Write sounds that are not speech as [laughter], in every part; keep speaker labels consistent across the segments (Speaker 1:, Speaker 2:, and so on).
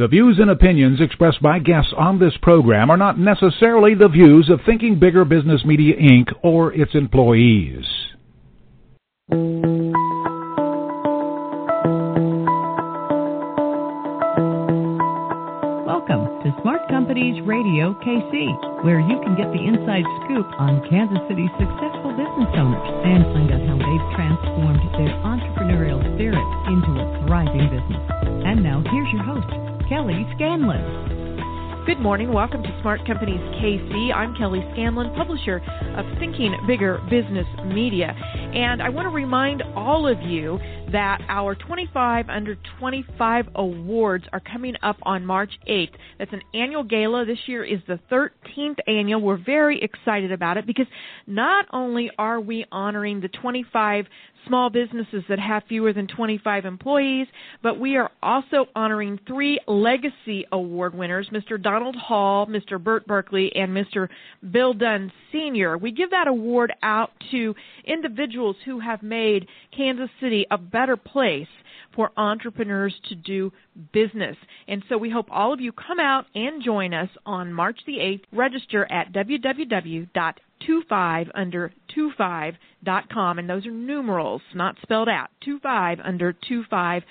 Speaker 1: The views and opinions expressed by guests on this program are not necessarily the views of Thinking Bigger Business Media Inc. or its employees.
Speaker 2: Welcome to Smart Companies Radio KC, where you can get the inside scoop on Kansas City's successful business owners and find out how they've transformed their entrepreneurial spirit into a thriving business. And now here's your host, Kelly Scanlon.
Speaker 3: Good morning. Welcome to Smart Companies KC. I'm Kelly Scanlon, publisher of Thinking Bigger Business Media. And I want to remind all of you that our 25 under 25 awards are coming up on March 8th. That's an annual gala. This year is the 13th annual. We're very excited about it because not only are we honoring the 25 small businesses that have fewer than 25 employees, but we are also honoring three legacy award winners, Mr. Donald Hall, Mr. Bert Berkley, and Mr. Bill Dunn Sr. We give that award out to individuals who have made Kansas City a better place for entrepreneurs to do business. And so we hope all of you come out and join us on March the 8th. Register at www.25 under 25.com and those are numerals, not spelled out. 25 under 25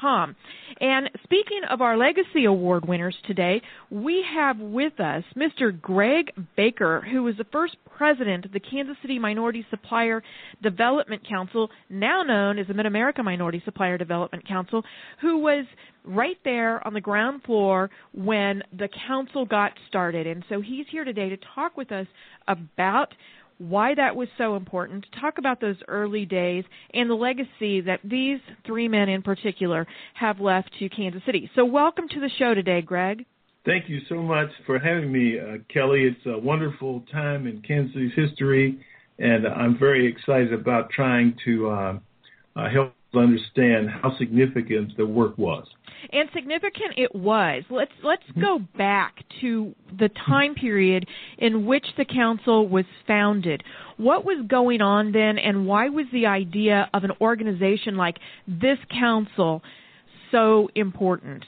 Speaker 3: com. And speaking of our Legacy Award winners today, we have with us Mr. Greg Baker, who was the first president of the Kansas City Minority Supplier Development Council, now known as the Mid America Minority Supplier Development Council, who was right there on the ground floor when the council got started. And so he's here today to talk with us about why that was so important, talk about those early days and the legacy that these three men in particular have left to Kansas City. So, welcome to the show today, Greg.
Speaker 4: Thank you so much for having me, uh, Kelly. It's a wonderful time in Kansas City's history, and I'm very excited about trying to uh, uh, help understand how significant the work was.
Speaker 3: And significant it was. Let's let's go back to the time period in which the council was founded. What was going on then and why was the idea of an organization like this council so important?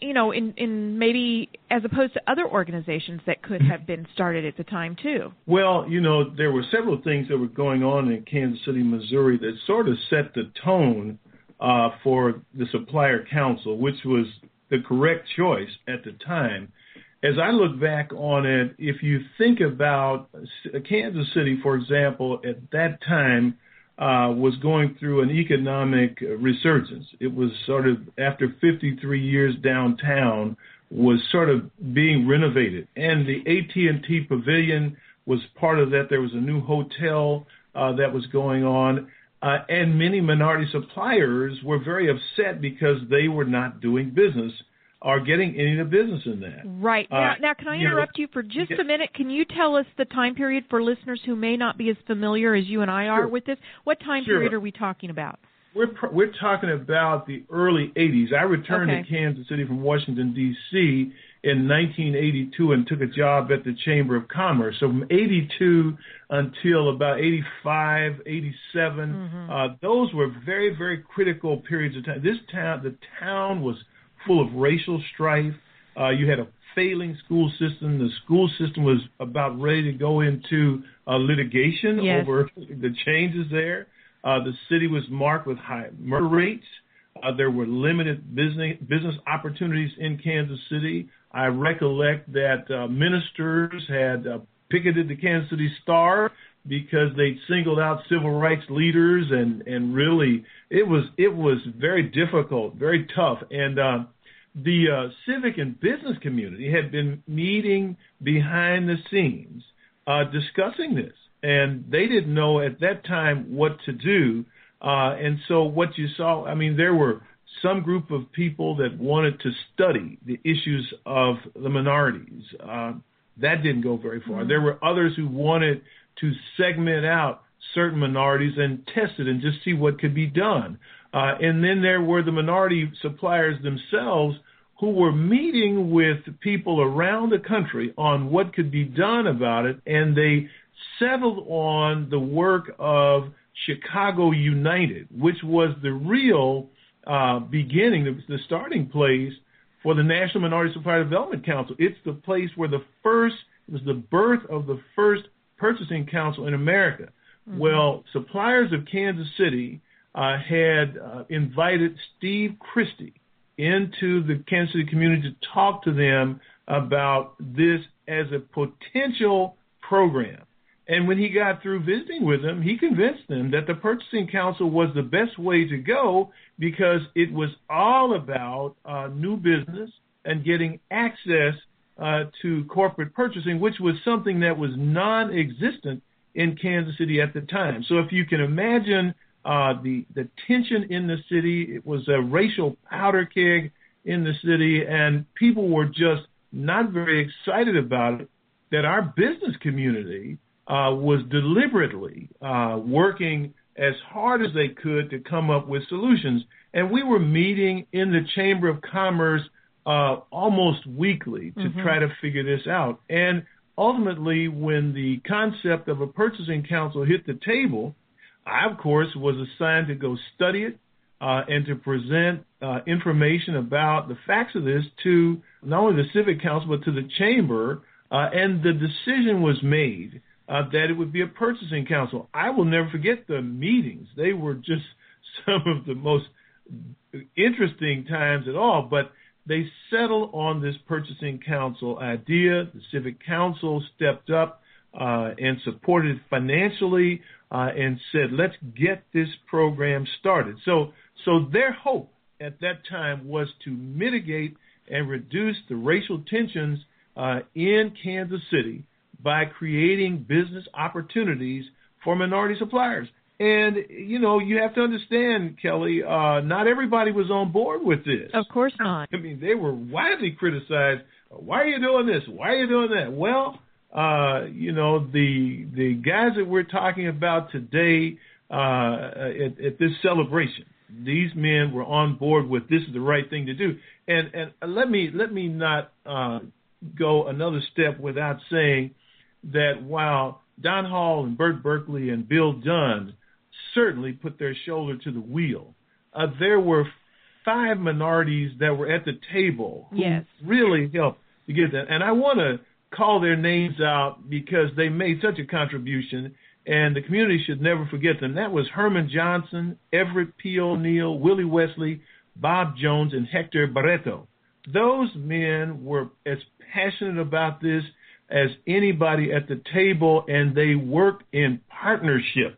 Speaker 3: You know, in in maybe as opposed to other organizations that could have been started at the time too.
Speaker 4: Well, you know, there were several things that were going on in Kansas City, Missouri that sort of set the tone uh, for the supplier council, which was the correct choice at the time. As I look back on it, if you think about Kansas City, for example, at that time uh, was going through an economic resurgence. It was sort of after 53 years downtown was sort of being renovated, and the AT&T Pavilion was part of that. There was a new hotel uh, that was going on, uh, and many minority suppliers were very upset because they were not doing business or getting any of the business in that.
Speaker 3: Right. Uh, now, uh, now can I interrupt you, know, you for just yeah. a minute? Can you tell us the time period for listeners who may not be as familiar as you and I are
Speaker 4: sure.
Speaker 3: with this? What time
Speaker 4: sure.
Speaker 3: period are we talking about?
Speaker 4: We're we're talking about the early 80s. I returned
Speaker 3: okay.
Speaker 4: to Kansas City from Washington D.C. in 1982 and took a job at the Chamber of Commerce. So from 82 until about 85, 87,
Speaker 3: mm-hmm.
Speaker 4: uh, those were very very critical periods of time. This town, the town was full of racial strife. Uh, you had a failing school system. The school system was about ready to go into uh, litigation
Speaker 3: yes.
Speaker 4: over [laughs] the changes there. Uh, the city was marked with high murder rates. Uh, there were limited business business opportunities in Kansas City. I recollect that uh, ministers had uh, picketed the Kansas City Star because they singled out civil rights leaders and and really it was it was very difficult, very tough, and uh, the uh, civic and business community had been meeting behind the scenes uh, discussing this and they didn't know at that time what to do. Uh, and so what you saw, I mean, there were some group of people that wanted to study the issues of the minorities. Uh, that didn't go very far.
Speaker 3: Mm-hmm.
Speaker 4: There were others who wanted to segment out certain minorities and test it and just see what could be done. Uh, and then there were the minority suppliers themselves who were meeting with people around the country on what could be done about it, and they settled on the work of Chicago United, which was the real uh, beginning, the starting place for the National Minority Supplier Development Council. It's the place where the first, it was the birth of the first purchasing council in America. Mm-hmm. Well, suppliers of Kansas City uh, had uh, invited Steve Christie into the Kansas City community to talk to them about this as a potential program. And when he got through visiting with them, he convinced them that the purchasing council was the best way to go because it was all about uh, new business and getting access uh, to corporate purchasing, which was something that was non existent in Kansas City at the time. So if you can imagine uh, the the tension in the city, it was a racial powder keg in the city, and people were just not very excited about it. That our business community uh, was deliberately uh, working as hard as they could to come up with solutions, and we were meeting in the Chamber of Commerce uh, almost weekly to mm-hmm. try to figure this out. And ultimately, when the concept of a purchasing council hit the table, I, of course, was assigned to go study it uh, and to present uh, information about the facts of this to not only the Civic Council, but to the Chamber. Uh, and the decision was made uh, that it would be a purchasing council. I will never forget the meetings. They were just [laughs] some of the most interesting times at all. But they settled on this purchasing council idea. The Civic Council stepped up uh, and supported financially uh, and said, "Let's get this program started." So, so their hope at that time was to mitigate and reduce the racial tensions uh, in Kansas City by creating business opportunities for minority suppliers. And you know, you have to understand, Kelly. Uh, not everybody was on board with this.
Speaker 3: Of course not.
Speaker 4: I mean, they were widely criticized. Why are you doing this? Why are you doing that? Well, uh, you know, the the guys that we're talking about today uh, at, at this celebration, these men were on board with this is the right thing to do. And and let me let me not uh, go another step without saying that while Don Hall and Bert Berkley and Bill Dunn certainly put their shoulder to the wheel, uh, there were five minorities that were at the table who
Speaker 3: yes.
Speaker 4: really helped to get that. And I want to call their names out because they made such a contribution, and the community should never forget them. That was Herman Johnson, Everett P. O'Neill, Willie Wesley, Bob Jones, and Hector Barreto. Those men were as passionate about this as anybody at the table, and they worked in partnership,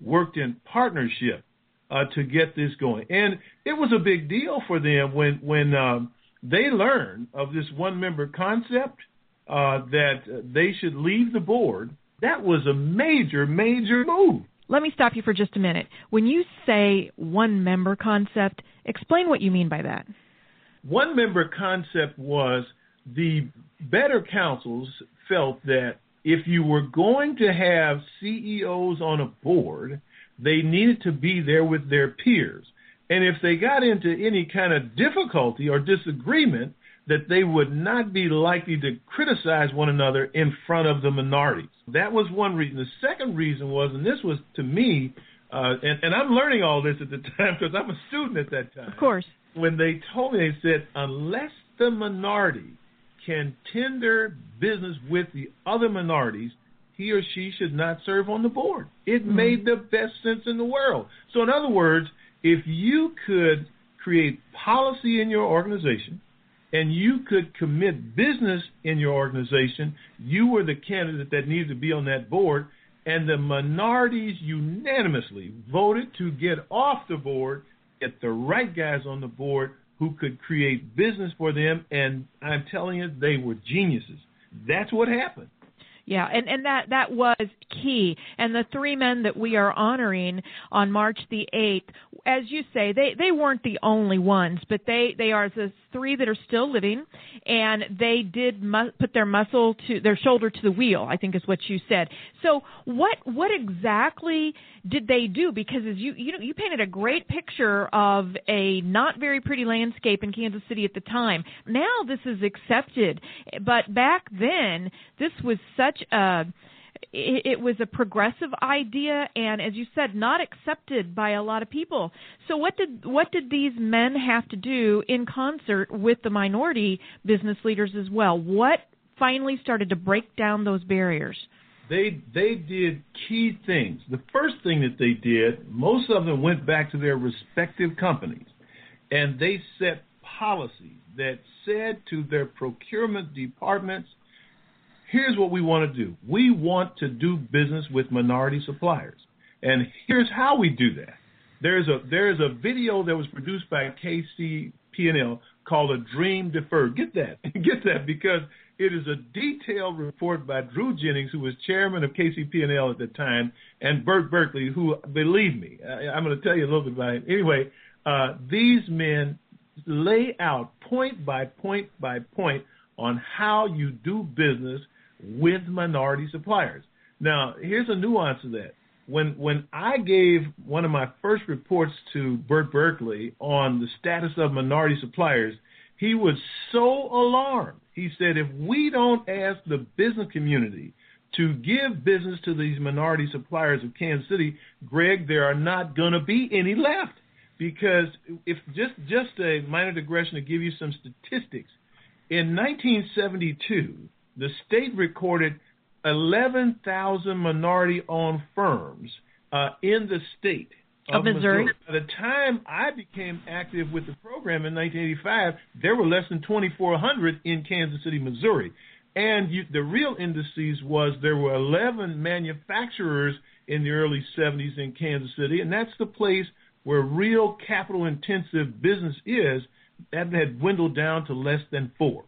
Speaker 4: worked in partnership uh, to get this going. And it was a big deal for them when when um, they learned of this one member concept uh, that they should leave the board. That was a major, major move.
Speaker 3: Let me stop you for just a minute. When you say one member concept, explain what you mean by that.
Speaker 4: One member concept was the better councils felt that if you were going to have CEOs on a board, they needed to be there with their peers. And if they got into any kind of difficulty or disagreement, that they would not be likely to criticize one another in front of the minorities. That was one reason. The second reason was, and this was to me, uh, and, and I'm learning all this at the [laughs] time because I'm a student at that time.
Speaker 3: Of course.
Speaker 4: When they told me, they said, unless the minority can tender business with the other minorities, he or she should not serve on the board. It mm-hmm. made the best sense in the world. So, in other words, if you could create policy in your organization and you could commit business in your organization, you were the candidate that needed to be on that board, and the minorities unanimously voted to get off the board, get the right guys on the board who could create business for them, and I'm telling you, they were geniuses. That's what happened.
Speaker 3: Yeah, and and that that was key. And the three men that we are honoring on March the 8th, as you say, they they weren't the only ones, but they they are the three that are still living, and they did mu- put their muscle to their shoulder to the wheel. I think is what you said. So what what exactly did they do? Because as you you know you painted a great picture of a not very pretty landscape in Kansas City at the time. Now this is accepted, but back then this was such a it, was a progressive idea, and as you said, not accepted by a lot of people. So, what did what did these men have to do in concert with the minority business leaders as well? What finally started to break down those barriers?
Speaker 4: They they did key things. The first thing that they did, most of them went back to their respective companies, and they set policies that said to their procurement departments, here's what we want to do. We want to do business with minority suppliers. And here's how we do that. There's a there's a video that was produced by KCP&L called A Dream Deferred. Get that. [laughs] Get that because it is a detailed report by Drue Jennings, who was chairman of KCP&L at the time, and Bert Berkley, who, believe me, I, am going to tell you a little bit about him. Anyway, uh, these men lay out point by point by point on how you do business with minority suppliers. Now, here's a nuance to that. When when I gave one of my first reports to Bert Berkley on the status of minority suppliers, he was so alarmed. He said, if we don't ask the business community to give business to these minority suppliers of Kansas City, Greg, there are not going to be any left. Because if just just a minor digression to give you some statistics, in 1972, the state recorded 11,000 minority-owned firms uh, in the state
Speaker 3: of, of Missouri. Missouri.
Speaker 4: By the time I became active with the program in 1985, there were less than 2,400 in Kansas City, Missouri. And you, the real indices was there were 11 manufacturers in the early 70s in Kansas City, and that's the place where real capital intensive business is. That had dwindled down to less than four.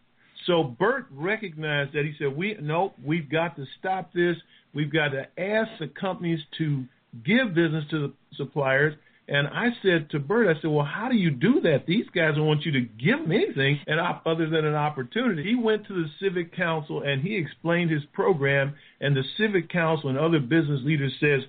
Speaker 4: So Bert recognized that. He said, "We no, we've got to stop this. We've got to ask the companies to give business to the suppliers." And I said to Bert, I said, "Well, how do you do that? These guys don't want you to give them anything and other than an opportunity." He went to the civic council and he explained his program, and the civic council and other business leaders says,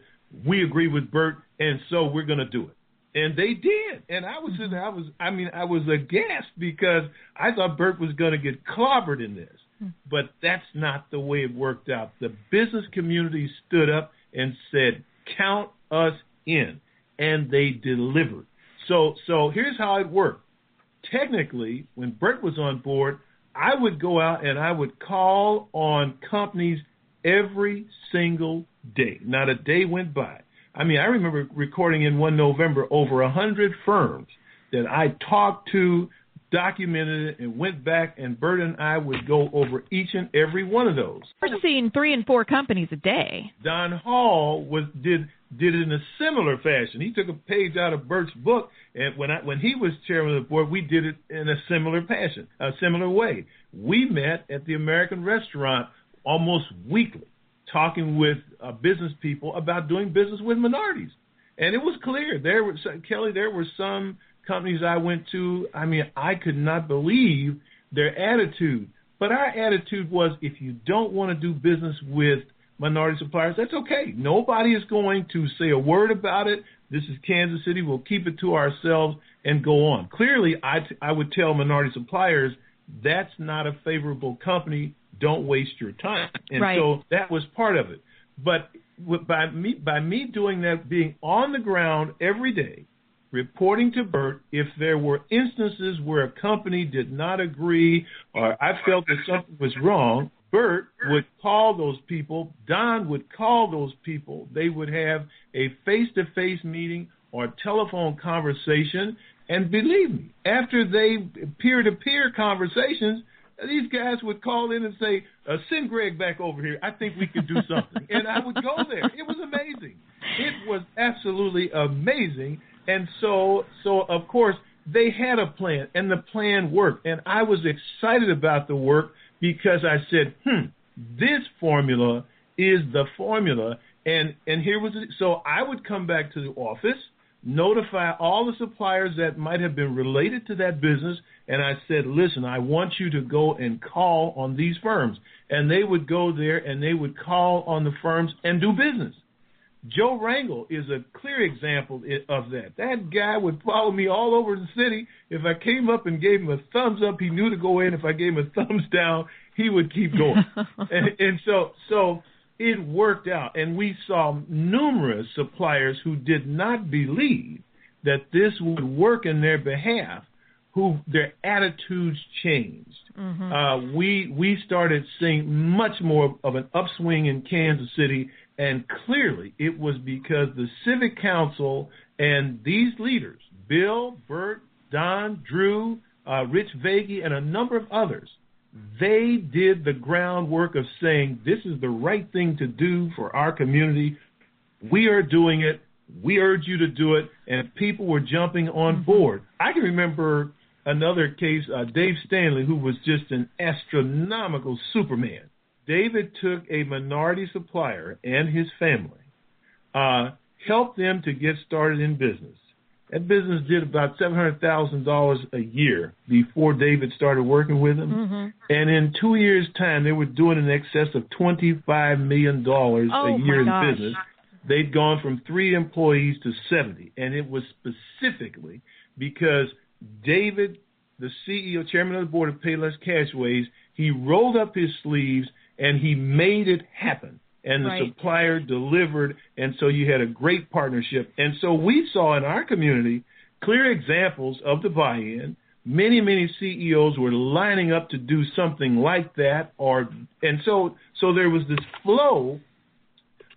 Speaker 4: "We agree with Bert, and so we're going to do it." And they did. And I was in, I was I mean, I was aghast because I thought Bert was gonna get clobbered in this. Hmm. But that's not the way it worked out. The business community stood up and said, Count us in and they delivered. So so here's how it worked. Technically, when Bert was on board, I would go out and I would call on companies every single day. Not a day went by I mean, I remember recording in one November over a hundred firms that I talked to, documented it, and went back. And Bert and I would go over each and every one of those.
Speaker 3: We're seeing three and four companies a day.
Speaker 4: Don Hall was did did it in a similar fashion. He took a page out of Bert's book, and when I when he was chairman of the board, we did it in a similar fashion, a similar way. We met at the American Restaurant almost weekly talking with uh, business people about doing business with minorities. And it was clear there was Kelly. There were some companies I went to. I mean, I could not believe their attitude. But our attitude was, if you don't want to do business with minority suppliers, that's okay. Nobody is going to say a word about it. This is Kansas City. We'll keep it to ourselves and go on. Clearly, I, t- I would tell minority suppliers that's not a favorable company don't waste your time. And
Speaker 3: right.
Speaker 4: so that was part of it. But by me by me doing that, being on the ground every day, reporting to Bert if there were instances where a company did not agree or I felt that something was wrong, Bert would call those people, Don would call those people, they would have a face to face meeting or telephone conversation. And believe me, after they peer to peer conversations, these guys would call in and say, uh, "Send Greg back over here. I think we could do something," and I would go there. It was amazing. It was absolutely amazing. And so, so of course, they had a plan, and the plan worked. And I was excited about the work because I said, "Hmm, this formula is the formula." And and here was. So I would come back to the office notify all the suppliers that might have been related to that business. And I said, listen, I want you to go and call on these firms. And they would go there and they would call on the firms and do business. Joe Rangel is a clear example of that. That guy would follow me all over the city. If I came up and gave him a thumbs up, he knew to go in. If I gave him a [laughs] thumbs down, he would keep going. [laughs] and, and so, so it worked out. And we saw numerous suppliers who did not believe that this would work in their behalf, who their attitudes changed. Mm-hmm. Uh, we we started seeing much more of an upswing in Kansas City, and clearly it was because the Civic Council and these leaders, Bill, Bert, Don, Drue, uh, Rich Vagey, and a number of others, they did the groundwork of saying this is the right thing to do for our community. We are doing it. We urge you to do it, and people were jumping on mm-hmm. board. I can remember another case, uh, Dave Stanley, who was just an astronomical Superman. David took a minority supplier and his family, uh, helped them to get started in business. That business did about seven hundred thousand dollars a year before David started working with them, mm-hmm. and in two years' time, they were doing in excess of twenty-five million dollars
Speaker 3: oh,
Speaker 4: a year
Speaker 3: in
Speaker 4: gosh. business. They'd gone from three employees to seventy, and it was specifically because David, the CEO, chairman of the board of Payless Cashways, he rolled up his sleeves and he made it happen. And the
Speaker 3: right.
Speaker 4: supplier delivered, and so you had a great partnership. And so we saw in our community clear examples of the buy-in. Many, many CEOs were lining up to do something like that, or and so so there was this flow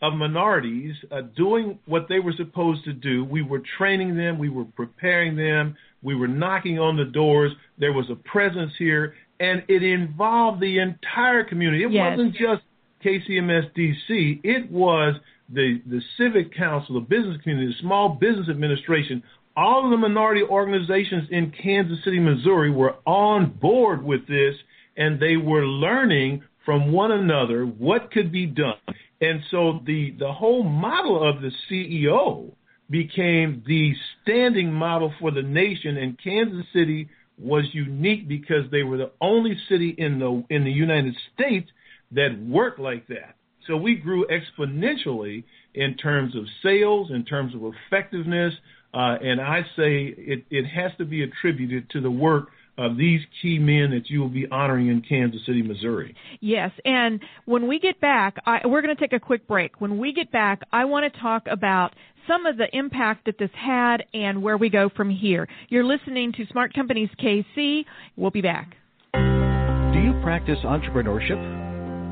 Speaker 4: of minorities uh, doing what they were supposed to do. We were training them, we were preparing them, we were knocking on the doors. There was a presence here, and it involved the entire community. It
Speaker 3: yes.
Speaker 4: wasn't just KCMS DC. It was the the civic council, the business community, the small business administration. All of the minority organizations in Kansas City, Missouri, were on board with this, and they were learning from one another what could be done. And so the the whole model of the CEO became the standing model for the nation, and Kansas City was unique because they were the only city in the in the United States that worked like that. So we grew exponentially in terms of sales, in terms of effectiveness, uh, and I say it, it has to be attributed to the work of these key men that you will be honoring in Kansas City, Missouri.
Speaker 3: Yes, and when we get back, I, we're going to take a quick break. When we get back, I want to talk about some of the impact that this had and where we go from here. You're listening to Smart Companies KC. We'll be back.
Speaker 5: Do you practice entrepreneurship?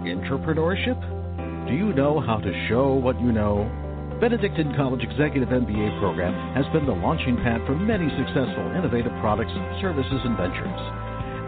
Speaker 5: Entrepreneurship? Do you know how to show what you know? Benedictine College Executive MBA program has been the launching pad for many successful innovative products, services, and ventures.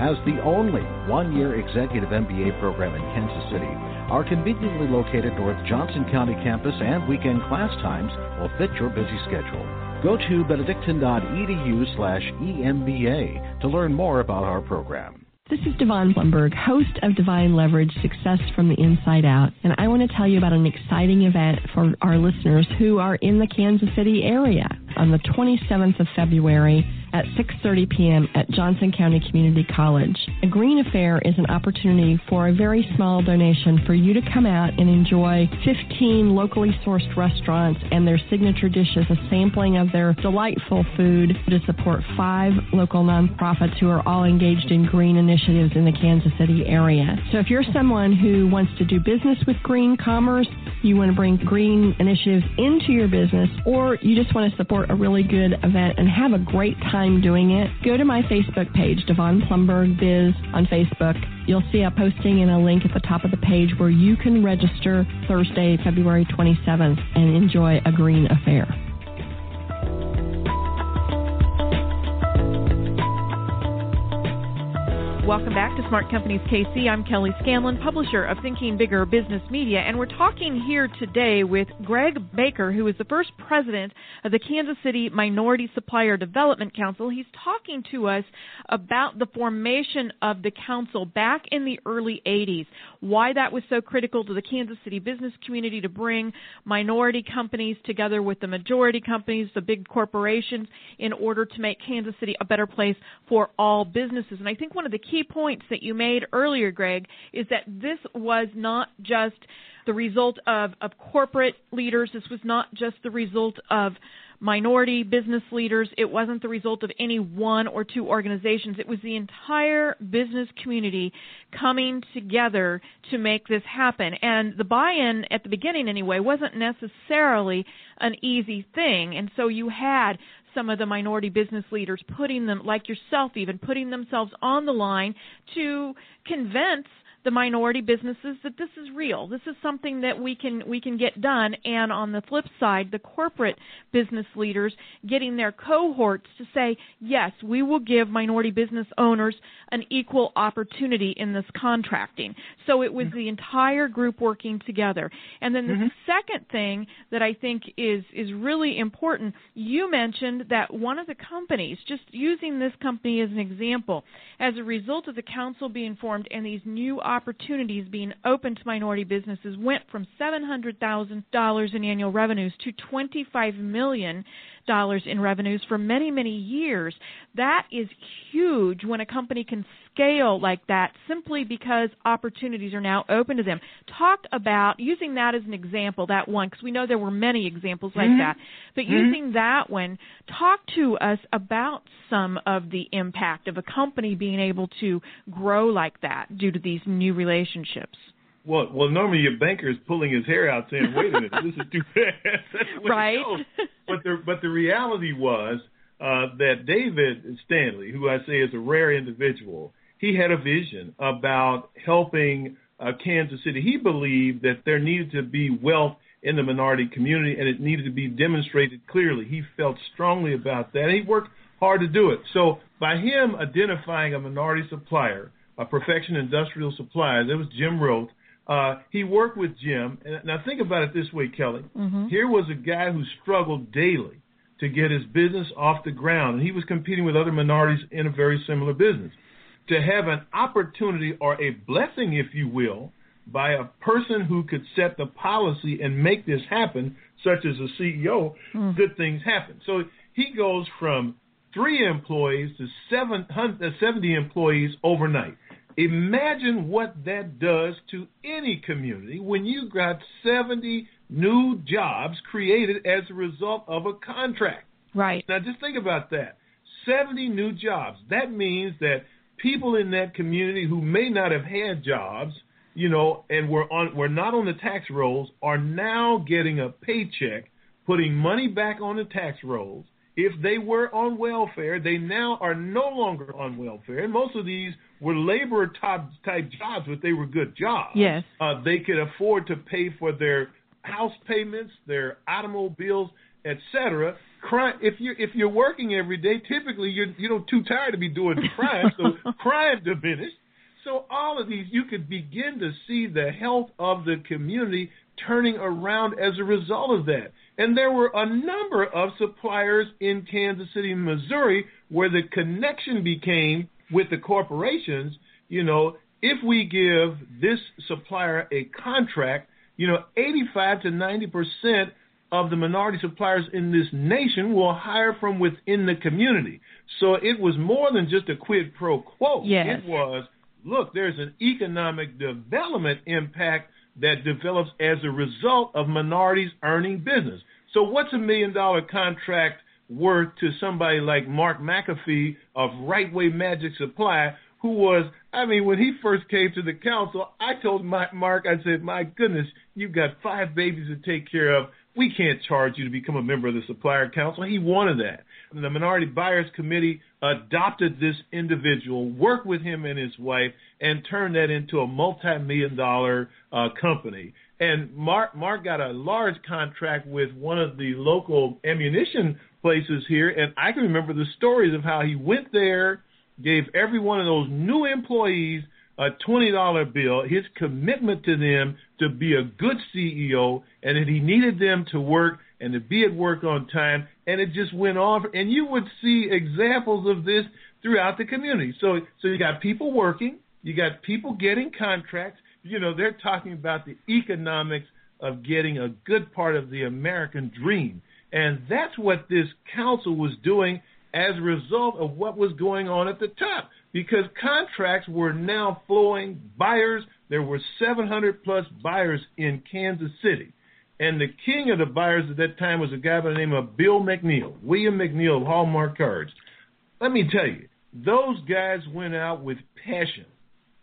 Speaker 5: As the only one year executive MBA program in Kansas City, our conveniently located North Johnson County campus and weekend class times will fit your busy schedule. Go to benedictine.edu slash EMBA to learn more about our program.
Speaker 6: This is Devon Blumberg, host of Divine Leverage Success from the Inside Out, and I want to tell you about an exciting event for our listeners who are in the Kansas City area on the 27th of February at 6:30 p.m. at Johnson County Community College. A green affair is an opportunity for a very small donation for you to come out and enjoy 15 locally sourced restaurants and their signature dishes, a sampling of their delightful food to support five local nonprofits who are all engaged in green initiatives in the Kansas City area. So if you're someone who wants to do business with green commerce, you want to bring green initiatives into your business, or you just want to support a really good event and have a great time doing it, go to my Facebook page, Devon Blumberg Biz on Facebook. You'll see a posting and a link at the top of the page where you can register Thursday, February 27th and enjoy a green affair.
Speaker 3: Welcome back to Smart Companies KC. I'm Kelly Scanlon, publisher of Thinking Bigger Business Media, and we're talking here today with Greg Baker, who is the first president of the Kansas City Minority Supplier Development Council. He's talking to us about the formation of the council back in the early 80s, why that was so critical to the Kansas City business community to bring minority companies together with the majority companies, the big corporations, in order to make Kansas City a better place for all businesses. And I think one of the key points that you made earlier, Greg, is that this was not just the result of, of corporate leaders. This was not just the result of minority business leaders. It wasn't the result of any one or two organizations. It was the entire business community coming together to make this happen. And the buy-in at the beginning anyway wasn't necessarily an easy thing. And so you had some of the minority business leaders putting them, like yourself even, putting themselves on the line to convince the minority businesses that this is real. This is something that we can we can get done. And on the flip side, the corporate business leaders getting their cohorts to say, yes, we will give minority business owners an equal opportunity in this contracting. So it was the entire group working together. And then the mm-hmm. second thing that I think is is really important, you mentioned that one of the companies, just using this company as an example, as a result of the council being formed and these new opportunities being open to minority businesses went from $700,000 in annual revenues to $25 million in revenues for many, many years. That is huge when a company can scale like that simply because opportunities are now open to them. Talk about using that as an example, that one, because we know there were many examples like mm-hmm. that. But mm-hmm. using that one, talk to us about some of the impact of a company being able to grow like that due to these new relationships.
Speaker 4: Well, well, normally your banker is pulling his hair out, saying, "Wait a minute, this is too [laughs] fast."
Speaker 3: right. [laughs]
Speaker 4: But the but the reality was uh, that David Stanley, who I say is a rare individual, he had a vision about helping uh, Kansas City. He believed that there needed to be wealth in the minority community, and it needed to be demonstrated clearly. He felt strongly about that, and he worked hard to do it. So by him identifying a minority supplier, a Perfection Industrial Supplies, it was Jim Roth uh, he worked with Jim. And now think about it this way, Kelly. Mm-hmm. Here was a guy who struggled daily to get his business off the ground, and he was competing with other minorities in a very similar business. To have an opportunity or a blessing, if you will, by a person who could set the policy and make this happen, such as a CEO, mm. good things happen. So he goes from three employees to 70 employees overnight. Imagine what that does to any community when you got 70 new jobs created as a result of a contract.
Speaker 3: Right.
Speaker 4: Now just think about that. 70 new jobs. That means that people in that community who may not have had jobs, you know, and were on were not on the tax rolls are now getting a paycheck, putting money back on the tax rolls. If they were on welfare, they now are no longer on welfare. And most of these were labor type type jobs, but they were good jobs.
Speaker 3: Yes.
Speaker 4: Uh, they could afford to pay for their house payments, their automobiles, etc. Crime. If you if you're working every day, typically you're you know too tired to be doing crime, so [laughs] crime diminished. So all of these, you could begin to see the health of the community turning around as a result of that. And there were a number of suppliers in Kansas City, Missouri, where the connection became with the corporations, you know, if we give this supplier a contract, you know, 85 to 90 percent of the minority suppliers in this nation will hire from within the community. So it was more than just a quid pro quo.
Speaker 3: Yes.
Speaker 4: It was, look, there's an economic development impact that develops as a result of minorities earning business. So what's a million dollar contract worth to somebody like Mark McAfee of Right Way Magic Supply, who was, I mean, when he first came to the council, I told Mark, I said, my goodness, you've got five babies to take care of. We can't charge you to become a member of the supplier council. He wanted that. The Minority Buyers Committee adopted this individual, worked with him and his wife, and turned that into a multi-million dollar uh, company. And Mark, Mark got a large contract with one of the local ammunition places here, and I can remember the stories of how he went there, gave every one of those new employees a $20 bill, his commitment to them to be a good CEO, and that he needed them to work and to be at work on time, and it just went on. And you would see examples of this throughout the community. So, so you got people working, you got people getting contracts. You know, they're talking about the economics of getting a good part of the American dream. And that's what this council was doing as a result of what was going on at the top. Because contracts were now flowing, buyers, there were 700 plus buyers in Kansas City. And the king of the buyers at that time was a guy by the name of Bill McNeil, William McNeil of Hallmark Cards. Let me tell you, those guys went out with passion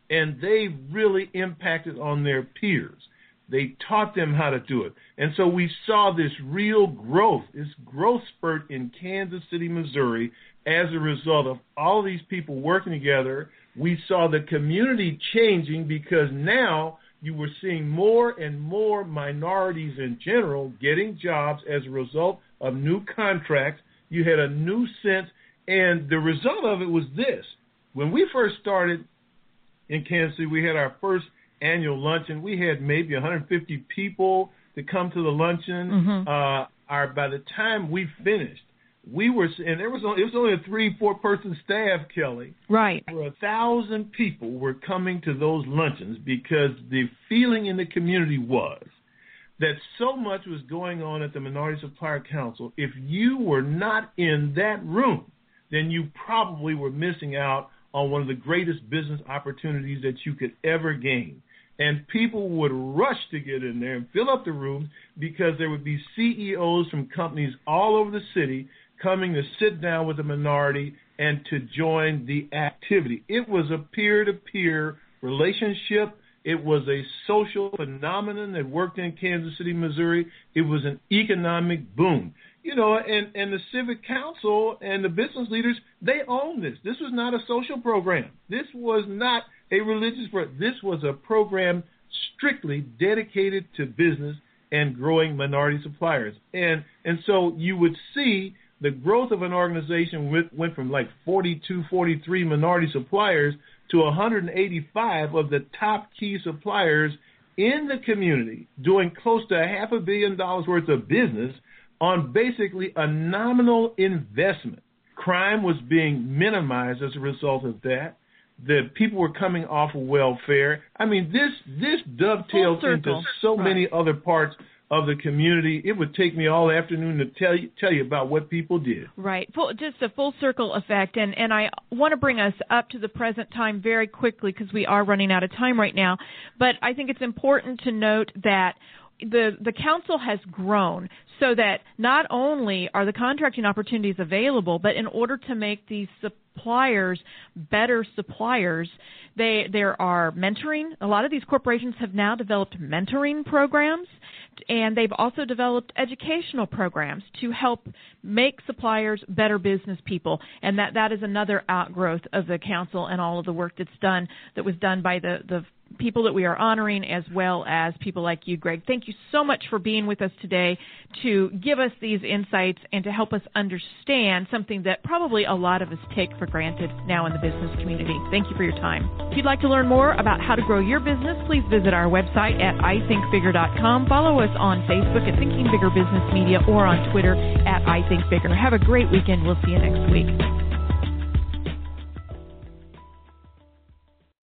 Speaker 4: and they really impacted on their peers. They taught them how to do it. And so we saw this real growth, this growth spurt in Kansas City, Missouri, as a result of all these people working together. We saw the community changing because now you were seeing more and more minorities in general getting jobs as a result of new contracts. You had a new sense, and the result of it was this. When we first started in Kansas City, we had our first annual luncheon. We had maybe 150 people to come to the luncheon. Mm-hmm. Uh, our by the time we finished, we were and there was only, it was only a three four person staff, Kelly.
Speaker 3: Right.
Speaker 4: For a thousand people were coming to those luncheons because the feeling in the community was that so much was going on at the Minority Supplier Council. If you were not in that room, then you probably were missing out on one of the greatest business opportunities that you could ever gain and people would rush to get in there and fill up the rooms because there would be CEOs from companies all over the city coming to sit down with the minority and to join the activity. It was a peer to peer relationship. It was a social phenomenon that worked in Kansas City, Missouri. It was an economic boom. You know, and, and the civic council and the business leaders, they own this. This was not a social program. This was not a religious program. This was a program strictly dedicated to business and growing minority suppliers. And and so you would see the growth of an organization went, went from like 42, 43 minority suppliers to 185 of the top key suppliers in the community doing close to a half a billion dollars worth of business on basically a nominal investment. Crime was being minimized as a result of that that people were coming off of welfare. I mean, this this dovetails into so right. many other parts of the community. It would take me all afternoon to tell you tell you about what people did.
Speaker 3: Right, full, just a full circle effect, and and I want to bring us up to the present time very quickly because we are running out of time right now. But I think it's important to note that the the council has grown so that not only are the contracting opportunities available, but in order to make these suppliers better suppliers, they there are mentoring. A lot of these corporations have now developed mentoring programs and they've also developed educational programs to help make suppliers better business people and that that is another outgrowth of the council and all of the work that's done that was done by the the people that we are honoring as well as people like you, Greg. Thank you so much for being with us today to give us these insights and to help us understand something that probably a lot of us take for granted now in the business community. Thank you for your time. If you'd like to learn more about how to grow your business, please visit our website at ithinkbigger.com. Follow us on Facebook at Thinking Bigger Business Media or on Twitter at ithinkbigger. Have a great weekend. We'll see you next week.